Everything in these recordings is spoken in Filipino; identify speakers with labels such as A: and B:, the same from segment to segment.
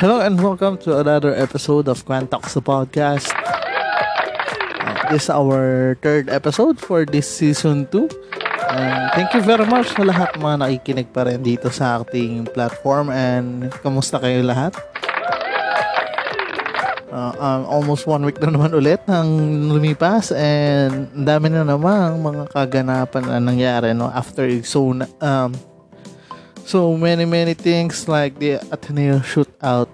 A: Hello and welcome to another episode of Quantox podcast. Uh, this is our third episode for this season 2. And thank you very much sa lahat mga nakikinig pa rin dito sa ating platform and kamusta kayo lahat? Uh, um, almost one week na naman ulit nang lumipas and dami na namang mga kaganapan na nangyari no after so um, So many many things like the Ateneo shootout,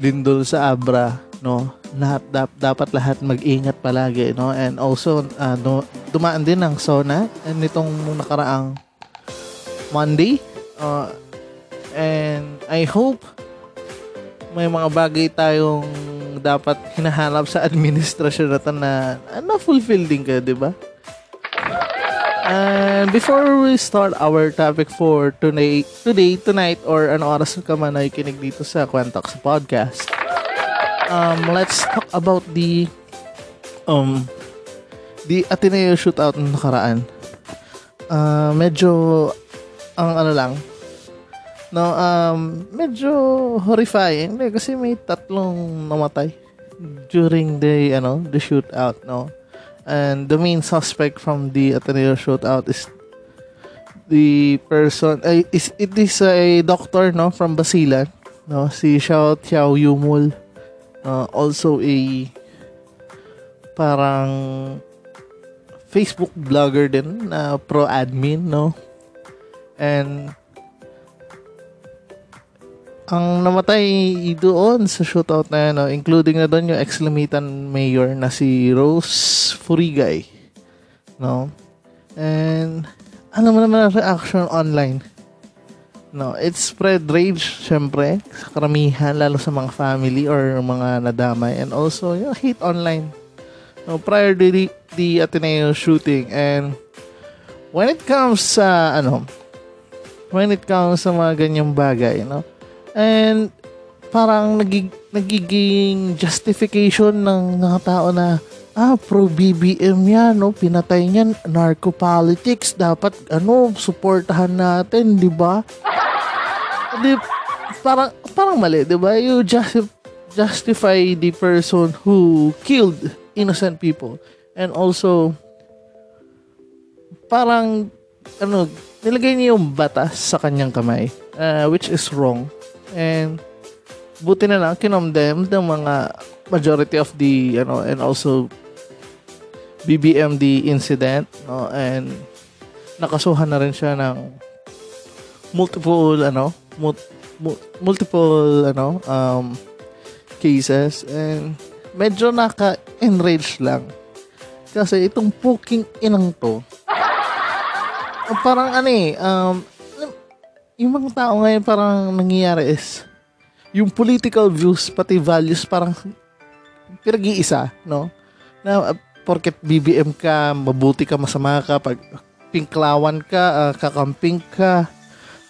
A: Lindol sa Abra, no. Lahat dap, dapat lahat mag-ingat palagi, no. And also uh, no, dumaan din ang SONA and nitong nakaraang Monday. Uh, and I hope may mga bagay tayong dapat hinahanap sa administrasyon na na, na fulfill din ka, di ba? And before we start our topic for today, today, tonight, or ano oras ka man ay kinig dito sa Quantox Podcast, um, let's talk about the um, the Ateneo shootout na nakaraan. Uh, medyo ang ano lang, no, um, medyo horrifying kasi may tatlong namatay during the, ano, the shootout, no and the main suspect from the Ateneo shootout is the person uh, is it is a doctor no from Basilan no si Xiao Tiao Yumul. Uh, also a parang Facebook blogger din na pro admin no. And ang namatay doon sa shootout na yan, no, including na doon yung ex-Lamitan mayor na si Rose Furigay. No? And, ano mo naman ang reaction online? No, it spread rage, syempre, sa karamihan, lalo sa mga family or mga nadamay. And also, yung hate online. No, prior to the, the Ateneo shooting. And, when it comes sa, ano, when it comes sa mga ganyang bagay, no, And parang nagig, nagiging justification ng mga tao na ah, pro BBM yan, no? Pinatay niyan, narco politics, dapat ano, suportahan natin, 'di ba? Di parang parang mali, 'di ba? You just justify the person who killed innocent people and also parang ano, nilagay niya yung batas sa kanyang kamay, uh, which is wrong And buti na lang kinomdem ng mga majority of the ano and also BBM the incident no? And nakasuhan na rin siya ng multiple ano mul- multiple ano um cases. And medyo naka-enrage lang. Kasi itong poking inang to parang ano eh um yung mga tao ngayon parang nangyayari is yung political views pati values parang pinag-iisa, no? Na uh, porket BBM ka, mabuti ka, masama ka, pag pinklawan ka, uh, kakamping ka,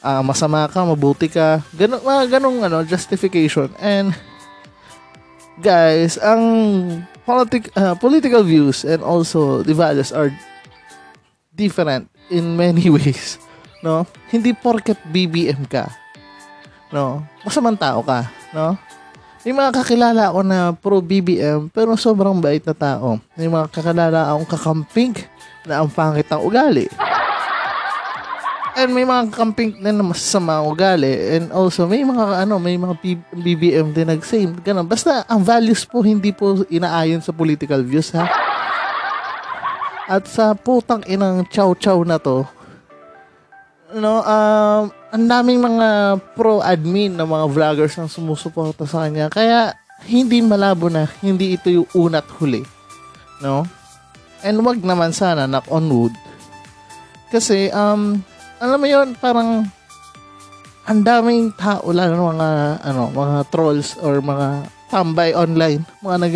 A: uh, masama ka, mabuti ka. Ganun, mga ganong ano, justification. And guys, ang politic, uh, political views and also the values are different in many ways no? Hindi porket BBM ka, no? Masamang tao ka, no? May mga kakilala ako na pro BBM pero sobrang bait na tao. May mga kakilala akong kakamping na ang pangit ng ugali. And may mga kakamping na masama ang ugali. And also, may mga ano, may mga BBM din nag-same. Ganun. Basta, ang values po hindi po inaayon sa political views, ha? At sa putang inang chow-chow na to, no, um, ang daming mga pro-admin na mga vloggers ang sumusuporta sa kanya. Kaya, hindi malabo na hindi ito yung unat huli. No? And wag naman sana, knock on wood. Kasi, um, alam mo yon parang ang daming tao lang mga ano mga trolls or mga tambay online mga nag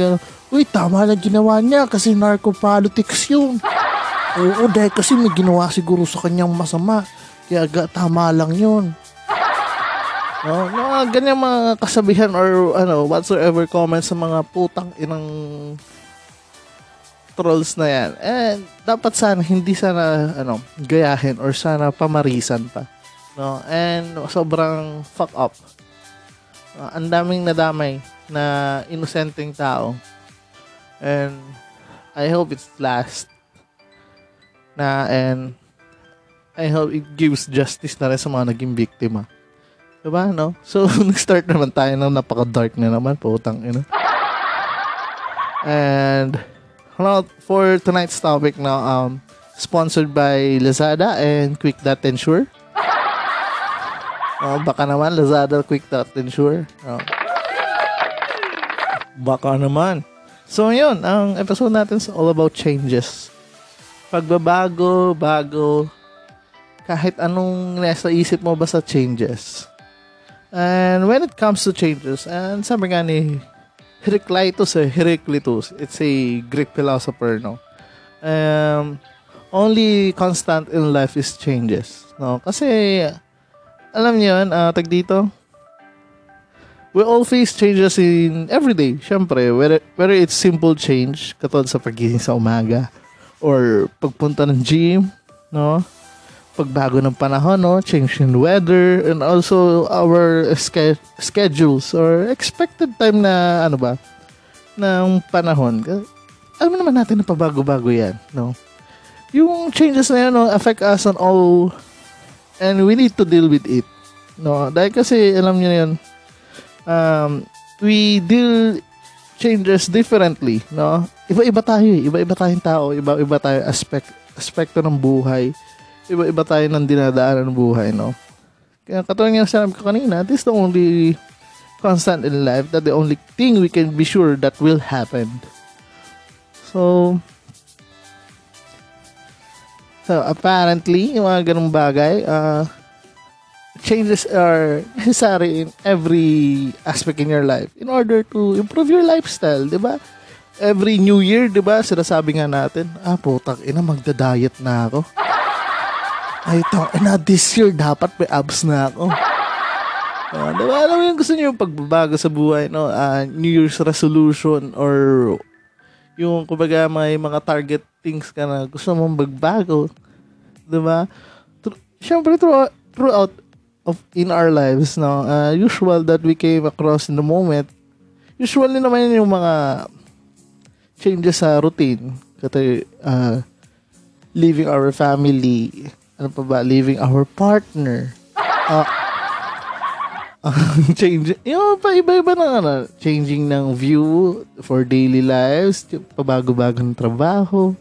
A: uy tama lang ginawa niya kasi narco politics yun oo dahil kasi may ginawa siguro sa kanyang masama kaya ga, tama lang yun no, mga ganyan mga kasabihan or ano whatsoever comments sa mga putang inang trolls na yan. And dapat sana hindi sana ano gayahin or sana pamarisan pa. No? And sobrang fuck up. Uh, ang daming nadamay na inosenteng tao. And I hope it's last. Na and I hope it gives justice na rin sa mga naging biktima. Diba, no? So, nag-start naman tayo ng napaka-dark na naman, putang ina. And Well, for tonight's topic now, um, sponsored by Lazada and Quick.Ensure. Uh, baka naman, Lazada, Quick.Ensure. Uh, baka naman. So, yun, ang episode natin is all about changes. Pagbabago, bago, kahit anong nasa isip mo basta changes. And when it comes to changes, and sabi nga ni Heraclitus eh, Heraclitus. It's a Greek philosopher, no? Um, only constant in life is changes, no? Kasi, alam niyo yun, uh, tag dito, we all face changes in everyday, syempre, whether, whether it's simple change, katulad sa pagising sa umaga, or pagpunta ng gym, no? Pagbago ng panahon, no? change in weather, and also our ske- schedules or expected time na, ano ba, ng panahon. Alam naman natin na pabago-bago yan, no? Yung changes na yan, no, affect us on all, and we need to deal with it. No? Dahil kasi, alam niyo yun, um, we deal changes differently, no? Iba-iba tayo, eh. iba-iba tayong tao, iba-iba tayo aspect, aspekto ng buhay iba-iba tayo ng dinadaanan ng buhay, no? Kaya katulad nga sinabi ko kanina, this is the only constant in life that the only thing we can be sure that will happen. So, so apparently, yung mga ganung bagay, uh, changes are necessary in every aspect in your life in order to improve your lifestyle, di ba? Every New Year, di ba, sinasabi nga natin, ah, putak, ina, magda-diet na ako. Ay, ito, na this year, dapat may abs na ako. Uh, diba, alam mo yung gusto niyo yung pagbabago sa buhay, no? Uh, New Year's resolution or yung, kumbaga, may mga target things ka na gusto mong magbago. Diba? Tr- Siyempre, throughout, throughout of in our lives, no? Uh, usual that we came across in the moment, usually naman yung mga changes sa routine. Kata, uh, leaving our family, ano pa ba, leaving our partner. Uh, change, yung pa iba-iba na ano, changing ng view for daily lives, pabago-bagong trabaho,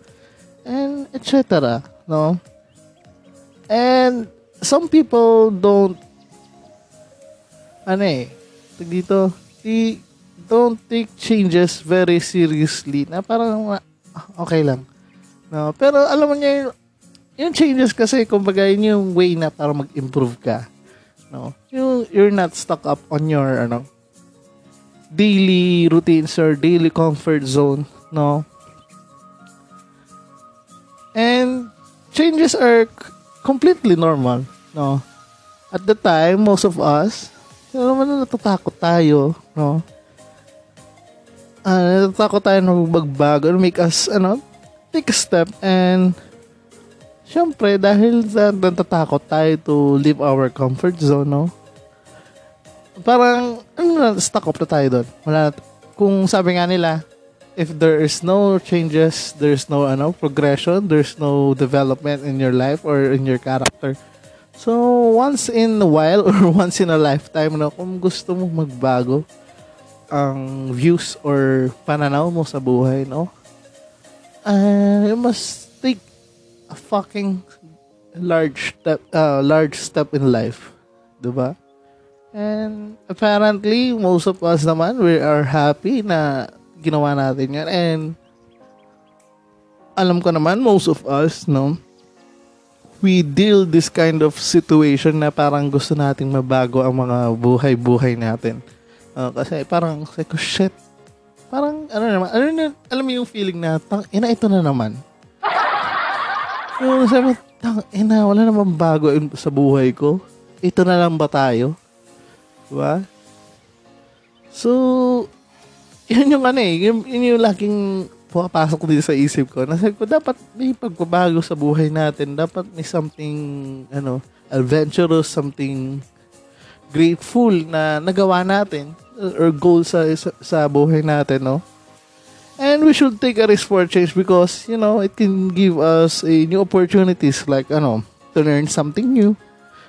A: and etc. No? And some people don't ano eh, dito, they don't take changes very seriously na parang okay lang. No, pero alam mo niya yung changes kasi, kumbaga, yun yung way na para mag-improve ka. No? You, you're not stuck up on your, ano, daily routines or daily comfort zone, no? And changes are completely normal, no? At the time, most of us, alam mo na natatakot tayo, no? Uh, natatakot tayo na magbago, make us, ano, take a step and Siyempre, dahil sa natatakot tayo to leave our comfort zone, no? Parang, ano stuck up na tayo doon. Wala, kung sabi nga nila, if there is no changes, there's no ano progression, there's no development in your life or in your character. So, once in a while or once in a lifetime, no, kung gusto mo magbago ang views or pananaw mo sa buhay, no, uh, you must take a fucking large step uh, large step in life, 'di ba? And apparently most of us naman we are happy na ginawa natin 'yan and alam ko naman most of us no we deal this kind of situation na parang gusto nating mabago ang mga buhay-buhay natin. Uh, kasi parang, ko, shit, parang, ano naman, ano na, alam mo yung feeling na, ina, ito na naman. Yung sabi, tang, ina, wala naman bago sa buhay ko. Ito na lang ba tayo? Diba? So, yun yung ano eh, yun, yun yung laking pumapasok dito sa isip ko. Nasabi ko, dapat may pagbabago sa buhay natin. Dapat may something, ano, adventurous, something grateful na nagawa natin or goal sa, sa, sa buhay natin, no? And we should take a risk for a change because, you know, it can give us a new opportunities like, ano, to learn something new.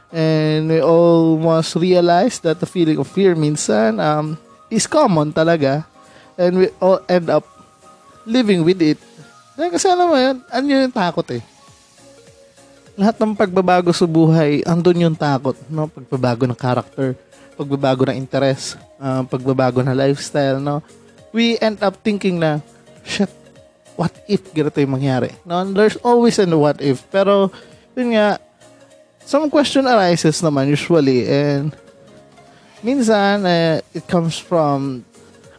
A: And we all must realize that the feeling of fear minsan um, is common talaga. And we all end up living with it. Dahil kasi alam mo yun, ano yung takot eh. Lahat ng pagbabago sa buhay, andun yung takot. No? Pagbabago ng character, pagbabago ng interest, uh, pagbabago ng lifestyle. No? We end up thinking na, shit, what if ganito yung mangyari? No? There's always a what if. Pero, yun nga, some question arises naman usually and minsan uh, it comes from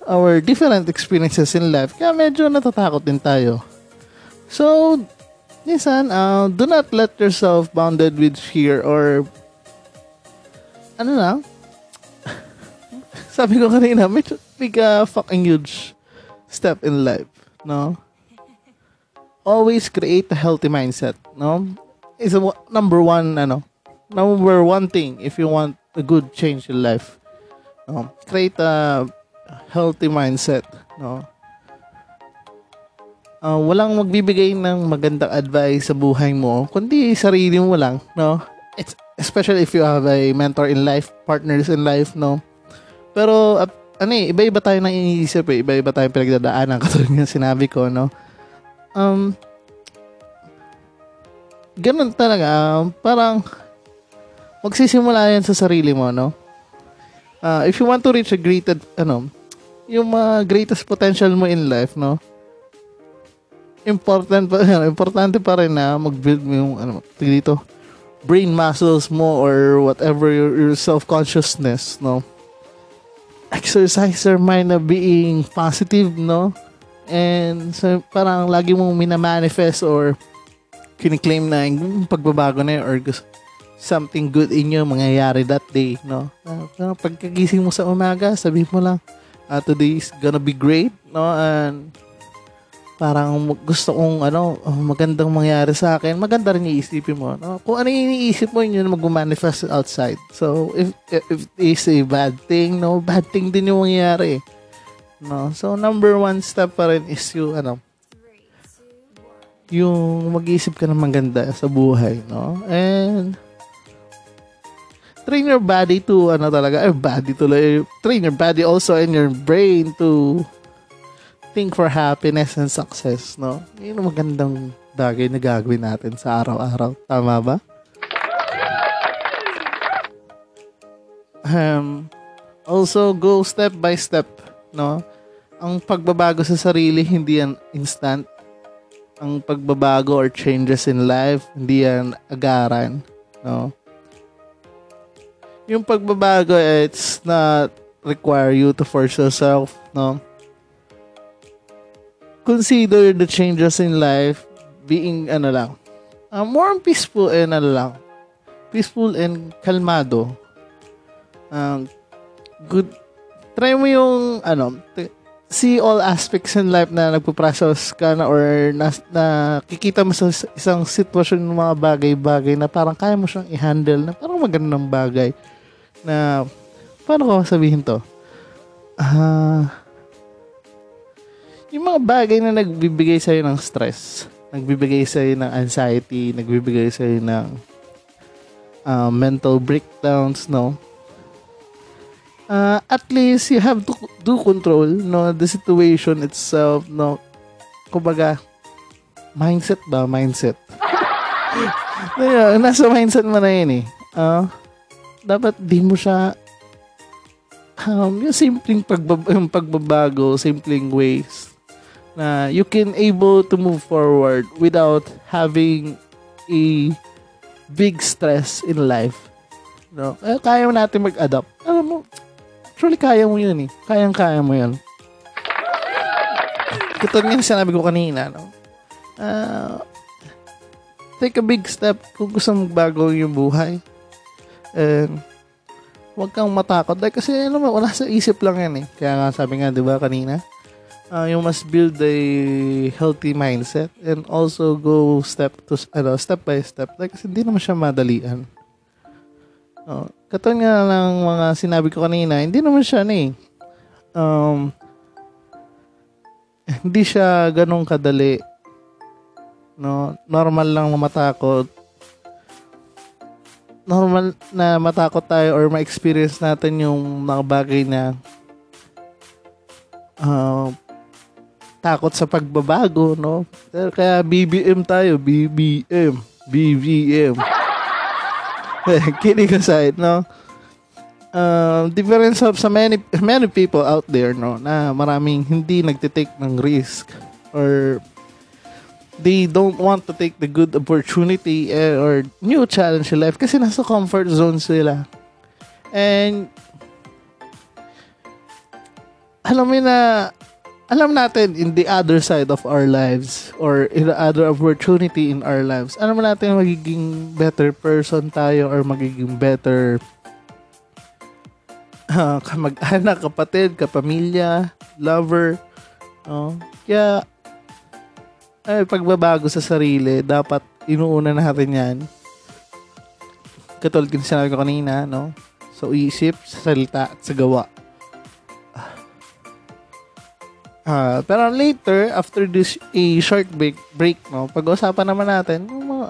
A: our different experiences in life, kaya medyo natatakot din tayo. So, minsan, uh, do not let yourself bounded with fear or ano lang, sabi ko kanina, may big uh, fucking huge step in life, no? Always create a healthy mindset, no? Is a number one, ano, number one thing if you want a good change in life. No? Create a healthy mindset, no? Uh, walang magbibigay ng magandang advice sa buhay mo, kundi sarili mo lang, no? It's, especially if you have a mentor in life, partners in life, no? Pero, uh, ano eh, iba-iba tayo nang iniisip eh, iba-iba tayo pinagdadaanan, katulad ng sinabi ko, no? Um, ganun talaga, um, parang, magsisimula yan sa sarili mo, no? Uh, if you want to reach a greater, ano, yung mga greatest potential mo in life, no? Important pa, importante pa rin na mag-build mo yung, ano, dito, brain muscles mo or whatever your, your self-consciousness, no? Exercise your mind na being positive, no? And so, parang lagi mong minamanifest or kiniklaim na yung pagbabago na yun or gusto, something good in you mangyayari that day, no? Uh, pagkagising mo sa umaga, sabihin mo lang, uh, today is gonna be great, no? And parang gusto kong ano, magandang mangyari sa akin, maganda rin iisipin mo. No? Kung ano yung iniisip mo, yun mag-manifest outside. So, if, if it's a bad thing, no, bad thing din yung mangyayari. No? So, number one step pa rin is yung, ano, yung mag-iisip ka ng maganda sa buhay, no? And, train your body to, ano talaga, eh, body tuloy, train your body also and your brain to think for happiness and success, no? Yun ang magandang bagay na gagawin natin sa araw-araw. Tama ba? Um, also, go step by step, no? Ang pagbabago sa sarili, hindi yan instant. Ang pagbabago or changes in life, hindi yan agaran, no? Yung pagbabago, it's not require you to force yourself, no? Consider the changes in life being ano lang uh, more peaceful and ano lang peaceful and kalmado. Um, good try mo yung ano t- see all aspects in life na nagpo-process ka na or na, na kikita mo sa isang sitwasyon ng mga bagay-bagay na parang kaya mo siyang i-handle na parang magandang bagay na paano ko sabihin to? Ah uh, yung mga bagay na nagbibigay sa'yo ng stress, nagbibigay sa'yo ng anxiety, nagbibigay sa'yo ng uh, mental breakdowns, no? Uh, at least you have to do control, no? The situation itself, no? Kumbaga, mindset ba? Mindset. Kaya, nasa mindset mo na yun eh. Ah, dapat di mo siya um, yung simpleng pagbab- yung pagbabago, simpleng ways na you can able to move forward without having a big stress in life. No? Eh, kaya mo natin mag-adapt. Alam mo, actually kaya mo yun eh. Kayang-kaya mo yun. Katulad nga sinabi ko kanina, no? Ah, take a big step kung gusto mong bago yung buhay. And, huwag kang matakot. Dahil kasi, ano mo, wala sa isip lang yan eh. Kaya nga, sabi nga, di ba, kanina, uh, you must build a healthy mindset and also go step to ano step by step. Like kasi hindi naman siya madalian. Oh, katulad nga ng mga sinabi ko kanina hindi naman siya ni eh, um, hindi siya ganong kadali no? Normal lang na matakot. Normal na matakot tayo or ma-experience natin yung mga bagay na uh, takot sa pagbabago, no? Kaya BBM tayo, BBM, BBM. Kidding aside, no? Uh, difference of sa many many people out there no na maraming hindi nagte-take ng risk or they don't want to take the good opportunity eh, or new challenge in life kasi nasa comfort zone sila. And alam mo na alam natin in the other side of our lives or in the other opportunity in our lives, alam natin magiging better person tayo or magiging better uh, kamag-anak, kapatid, kapamilya, lover. Oh. Kaya, ay, pagbabago sa sarili, dapat inuuna natin yan. Katulad yung sinabi ko kanina, no? Sa isip, sa salita, at sa gawa. Uh, pero later, after this a short break, break no, pag-usapan naman natin yung mga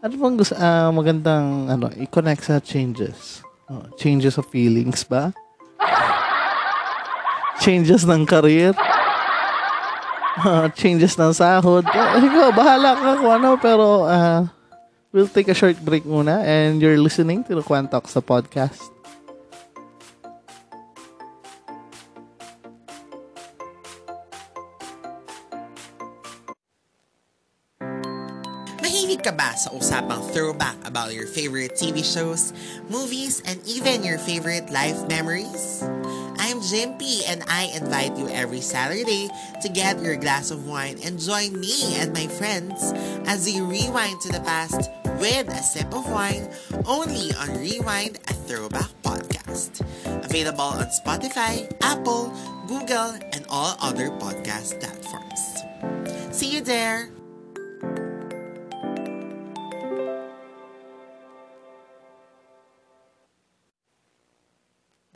A: ano bang gusto, uh, magandang ano, i-connect sa changes. Oh, changes of feelings ba? changes ng career? Uh, changes ng sahod? Uh, ikaw, bahala ka kung ano, pero uh, we'll take a short break muna and you're listening to the Quantox sa podcast.
B: Mahilig ka ba sa usapang throwback about your favorite TV shows, movies, and even your favorite life memories? I'm Jimpy and I invite you every Saturday to get your glass of wine and join me and my friends as we rewind to the past with a sip of wine only on Rewind a Throwback Podcast. Available on Spotify, Apple, Google, and all other podcast platforms. See you there!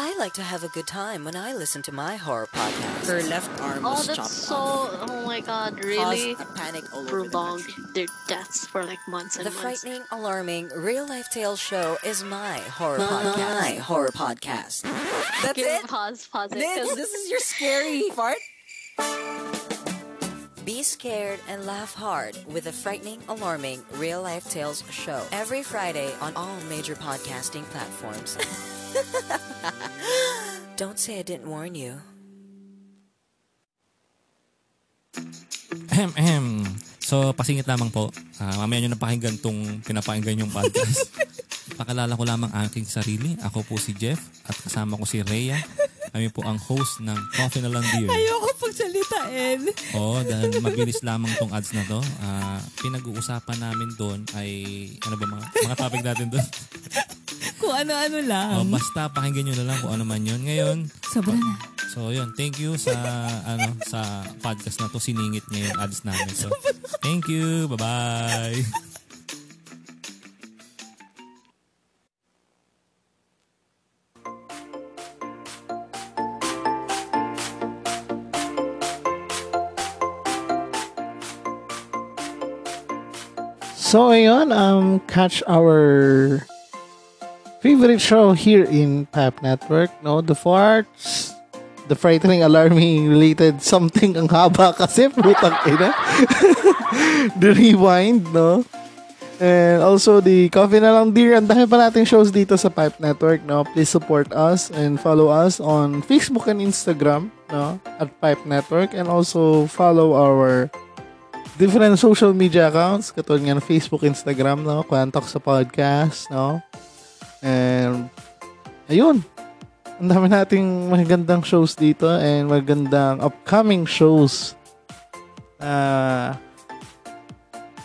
C: I like to have a good time when I listen to my horror podcast.
D: Her left arm
E: Oh,
D: was
E: that's
D: chopped
E: so.
D: off.
E: Oh my god, really?
D: Caused a panic all over the
E: their deaths for like months and
C: The
E: months.
C: frightening, alarming, real life tales show is my horror
D: My
C: podcast.
D: horror podcast.
C: That's
E: Okay,
C: it?
E: Pause, pause it.
D: This,
E: 'cause-
D: this is your scary part.
C: Be scared and laugh hard with the frightening, alarming, real life tales show every Friday on all major podcasting platforms. Don't say I didn't warn you.
F: Ahem, ahem. So, pasingit lamang po. Ah, mamaya nyo napakinggan tong pinapakinggan yung podcast. Pakalala ko lamang aking sarili. Ako po si Jeff at kasama ko si Rhea. Kami po ang host ng Coffee na Lang Beer.
D: Ayoko pagsalitain.
F: Oo, dahil mabilis lamang tong ads na to. Ah, pinag-uusapan namin doon ay, ano ba mga, mga topic natin doon?
D: kung ano-ano lang.
F: Oh, basta pakinggan nyo na lang kung ano man yun. Ngayon.
D: Sobra na.
F: So yun, thank you sa ano sa podcast na to siningit niya yung ads namin. So thank you. Bye-bye.
A: So ayun, um, catch our favorite show here in Pap Network, no? The farts, the frightening, alarming, related something ang haba kasi, putang ina. the rewind, no? And also the Coffee na lang dear. Ang dami pa nating shows dito sa Pipe Network, no? Please support us and follow us on Facebook and Instagram, no? At Pipe Network and also follow our different social media accounts katulad nga ng Facebook, Instagram, no? Kwantok sa podcast, no? And ayun. Ang dami nating magagandang shows dito and magagandang upcoming shows na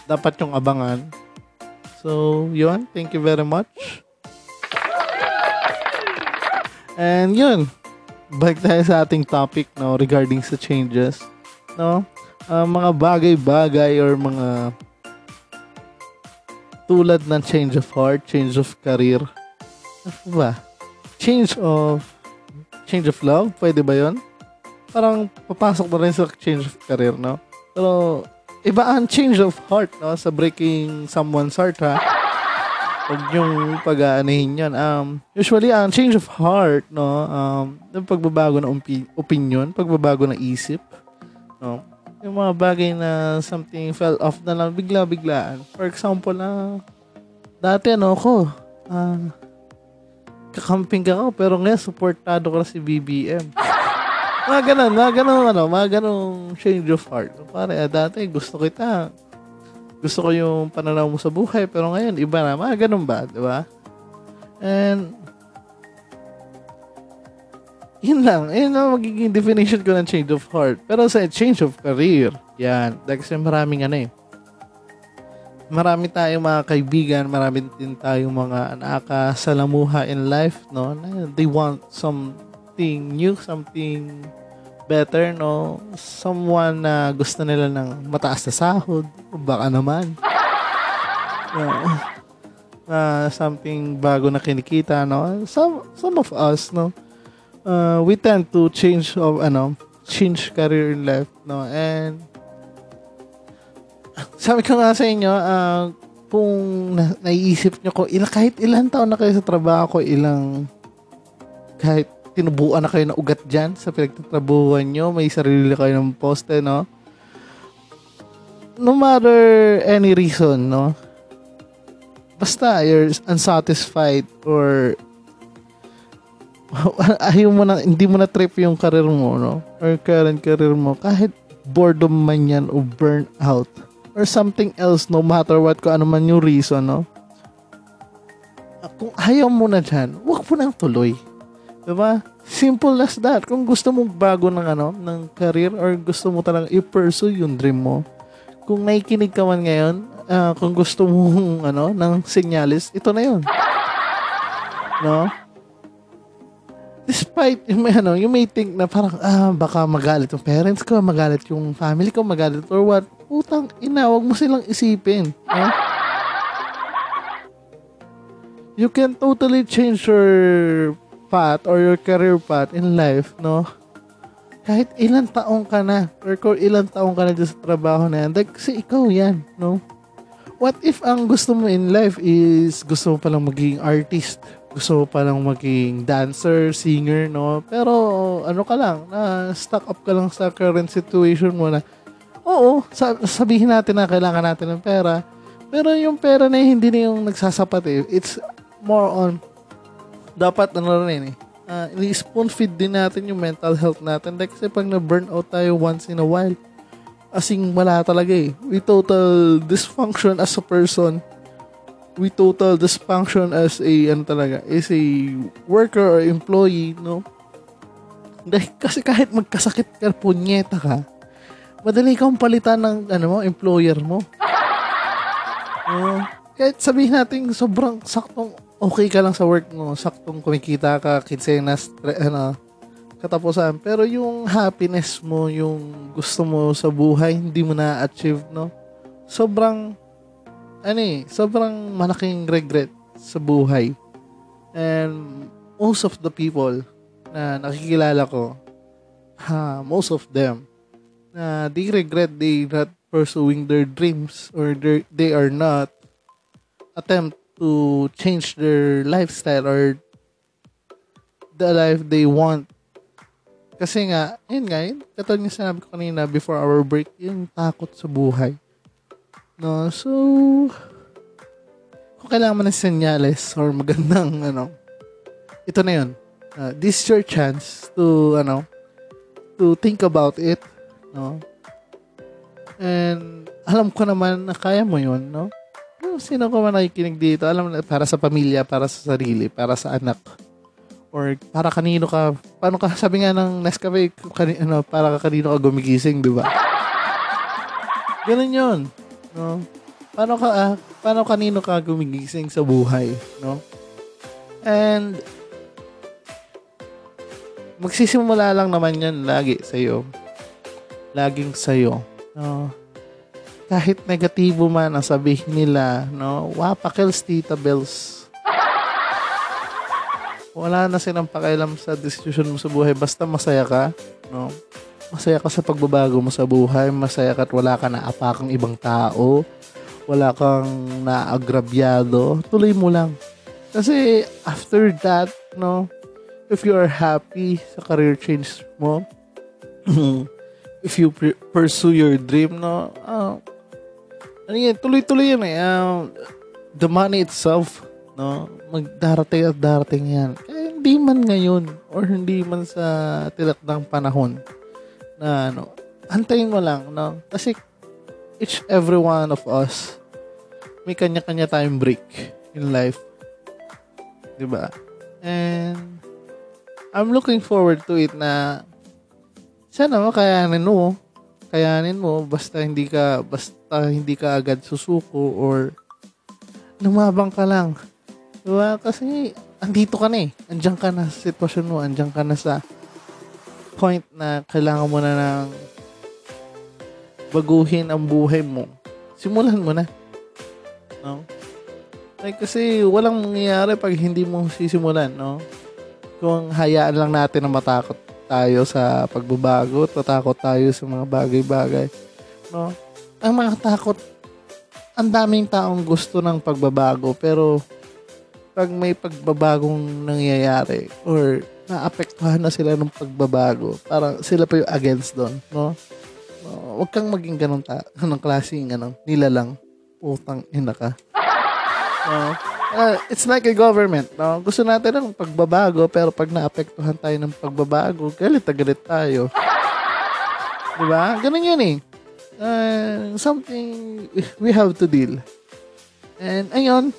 A: dapat yung abangan. So, yun. Thank you very much. And yun. Balik tayo sa ating topic no regarding sa changes. No? Uh, mga bagay-bagay or mga tulad ng change of heart, change of career. Ba? Change of change of love, pwede ba 'yon? Parang papasok na rin sa change of career, no? Pero iba ang change of heart, no? Sa breaking someone's heart, ha? Huwag yung pag-aanihin yun. Um, usually, ang change of heart, no? Um, yung pagbabago ng umpi- opinion, pagbabago ng isip, no? Yung mga bagay na something fell off na lang bigla-biglaan. For example, na dati ano ko, ah, kakamping ka ko, pero ngayon, supportado ko na si BBM. Mga ganun, mga ganun, ano, mga ganun change of heart. Pare, ah, dati gusto kita. Gusto ko yung pananaw mo sa buhay, pero ngayon, iba na. Mga ganun ba, di ba? And, yun lang. Yun ang magiging definition ko ng change of heart. Pero sa change of career, yan. Dahil kasi maraming ano eh. Marami tayong mga kaibigan, marami din tayong mga nakakasalamuha in life, no? They want something new, something better, no? Someone na gusto nila ng mataas na sahod, baka naman. Uh, uh, something bago na kinikita, no? Some, some of us, no? Uh, we tend to change of, ano, change career in life, no? And, sabi ko nga sa inyo, uh, kung na- naiisip nyo ko, ilang, kahit ilang taon na kayo sa trabaho ko, ilang, kahit tinubuan na kayo na ugat dyan sa pinagtatrabuhan nyo, may sarili kayo ng poste, no? No matter any reason, no? Basta you're unsatisfied or ayaw mo na, hindi mo na trip yung career mo, no? Or current career mo, kahit boredom man yan o burnout or something else, no matter what, kung ano man yung reason, no? Kung ayaw mo na dyan, huwag mo nang tuloy. Diba? Simple as that. Kung gusto mo bago ng ano, ng career or gusto mo talagang i-pursue yung dream mo, kung nakikinig ka man ngayon, ah, kung gusto mo ano, ng senyalis, ito na yun. No? Despite yung may ano, you may think na parang ah baka magalit yung parents ko, magalit yung family ko, magalit or what. Utang ina, wag mo silang isipin. No? You can totally change your path or your career path in life, no? Kahit ilang taong ka na or kung ilang taong ka na sa trabaho na yan, kasi ikaw yan, no? What if ang gusto mo in life is gusto mo palang maging artist, gusto mo palang maging dancer, singer, no? Pero ano ka lang, na stuck up ka lang sa current situation mo na, oo, sa- sabihin natin na kailangan natin ng pera, pero yung pera na hindi na yung nagsasapat eh. It's more on, dapat ano rin eh, uh, spoon feed din natin yung mental health natin. Like, kasi pag na-burnout tayo once in a while, asing wala talaga eh. We total dysfunction as a person. We total dysfunction as a, ano talaga, as a worker or employee, no? Dahil kasi kahit magkasakit ka, punyeta ka, madali kang palitan ng, ano mo, employer mo. No? kahit sabihin natin sobrang saktong okay ka lang sa work mo, saktong kumikita ka, kinsenas, ano, katapusan. Pero yung happiness mo, yung gusto mo sa buhay, hindi mo na-achieve, no? Sobrang, ano eh, sobrang malaking regret sa buhay. And most of the people na nakikilala ko, ha, most of them, na they regret they not pursuing their dreams or they are not attempt to change their lifestyle or the life they want. Kasi nga, yun nga, yun, katulad yung sinabi ko kanina before our break, yung takot sa buhay. No, so, kung kailangan mo ng senyales or magandang, ano, ito na yun. Uh, this is your chance to, ano, to think about it, no? And, alam ko naman na kaya mo yun, no? Sino ko man nakikinig dito, alam na, para sa pamilya, para sa sarili, para sa anak, or para kanino ka, paano ka, sabi nga ng Nescafe, kani, ano, para ka kanino ka gumigising, di ba? Ganun yun, no? Paano ka, ah, paano kanino ka gumigising sa buhay, no? And, magsisimula lang naman yan lagi sa'yo. Laging sa'yo. No? Kahit negatibo man ang sabihin nila, no? Wapakils, tita bells. Wala na silang pakialam sa decision mo sa buhay. Basta masaya ka, no? Masaya ka sa pagbabago mo sa buhay. Masaya ka at wala ka na apakang ibang tao. Wala kang naagrabyado. Tuloy mo lang. Kasi after that, no, if you are happy sa career change mo, if you pursue your dream, no, uh, ano yan, tuloy-tuloy yan eh. Um, the money itself, no, magdarating at darating yan. Kaya hindi man ngayon or hindi man sa tilakdang panahon na ano, antayin mo lang, no? Kasi each every one of us may kanya-kanya tayong break in life. 'Di ba? And I'm looking forward to it na sana makayanin mo. Kayanin mo basta hindi ka basta hindi ka agad susuko or lumabang ka lang. Diba? Kasi andito ka na eh. Andiyan ka na sa sitwasyon mo. Andiyan ka na sa point na kailangan mo na ng baguhin ang buhay mo. Simulan mo na. No? Like, kasi walang mangyayari pag hindi mo sisimulan, no? Kung hayaan lang natin na matakot tayo sa pagbabago, tatakot tayo sa mga bagay-bagay, no? Ang mga takot, ang daming taong gusto ng pagbabago, pero pag may pagbabagong nangyayari or naapektuhan na sila ng pagbabago, parang sila pa yung against doon, no? no huwag kang maging ganun ta, ganun klaseng ano, nila lang. Utang ina ka. No? Uh, it's like a government. No? Gusto natin ng pagbabago, pero pag naapektuhan tayo ng pagbabago, galit na galit tayo. Di ba? Ganun yun eh. Uh, something we have to deal. And ayun,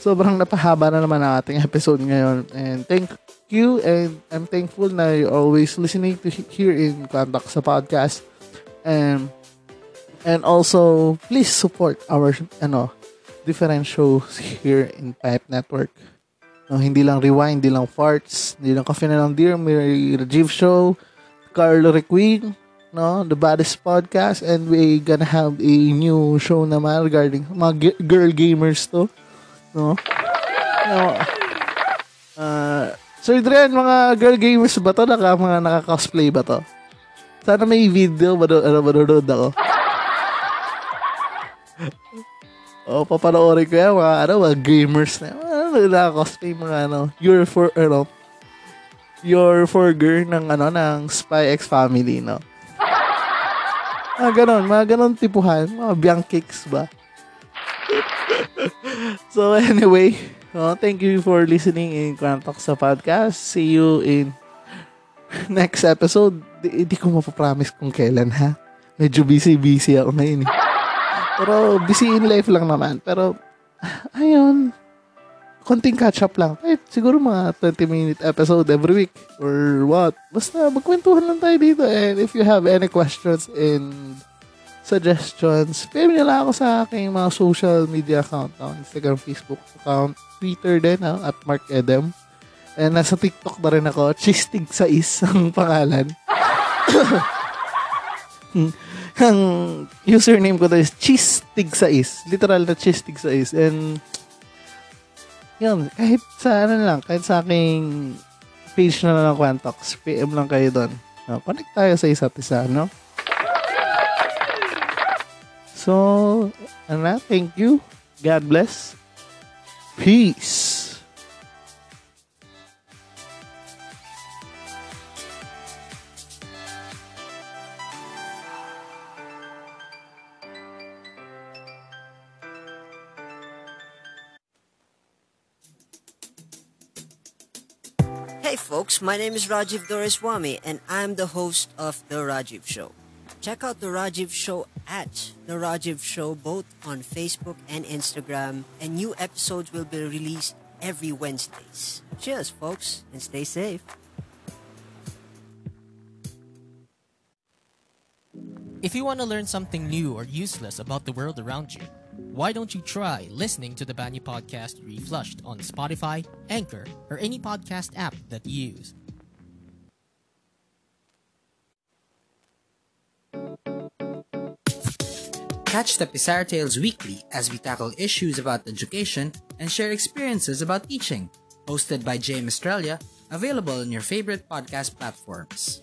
A: sobrang napahaba na naman ang ating episode ngayon. And thank you and I'm thankful na you're always listening to here in Contact sa podcast. And and also please support our ano different shows here in Pipe Network. No, hindi lang Rewind, hindi lang Farts, hindi lang Coffee na lang Dear, may Rajiv Show, Carlo Requeen, no, The Baddest Podcast, and we gonna have a new show naman regarding mga gi- girl gamers to. No? no uh, Sir Dren, mga girl gamers ba to? Naka, mga naka-cosplay ba to? Sana may video, manood, ano, ako. Oh, papanoorin ko yan, mga, ano, mga gamers na, ano, naka-cosplay, mga, ano, you're for, ano, you're for girl ng, ano, ng Spy X Family, no? Mga ganon, mga ganon tipuhan, mga Bianchicks ba? so, anyway, oh, thank you for listening in Kwantok sa podcast. See you in next episode. Hindi ko mapapromise kung kailan, ha? Medyo busy-busy ako ngayon, eh. Pero busy in life lang naman. Pero, ayun, konting catch up lang. Eh, siguro mga 20 minute episode every week or what. Basta magkwentuhan lang tayo dito. And if you have any questions and suggestions, PM nyo lang ako sa aking mga social media account. No? Instagram, Facebook account, Twitter din, no? at Mark Edem. And nasa TikTok na rin ako. Chistig sa is ang pangalan. ang username ko to is chistig6. Literal na chistig6. And, yun, kahit sa ano lang, kahit sa aking page na lang ng Quantox, PM lang kayo doon. No, connect tayo sa isa't isa, no? So, ano na, thank you. God bless. Peace.
G: Folks, my name is Rajiv Doreswamy and I'm the host of The Rajiv Show. Check out The Rajiv Show at The Rajiv Show both on Facebook and Instagram and new episodes will be released every Wednesdays. Cheers folks and stay safe.
H: If you want to learn something new or useless about the world around you, why don't you try listening to the Banyu Podcast Reflushed on Spotify, Anchor, or any podcast app that you use?
I: Catch the Pizarro Tales weekly as we tackle issues about education and share experiences about teaching. Hosted by James Australia, available on your favorite podcast platforms.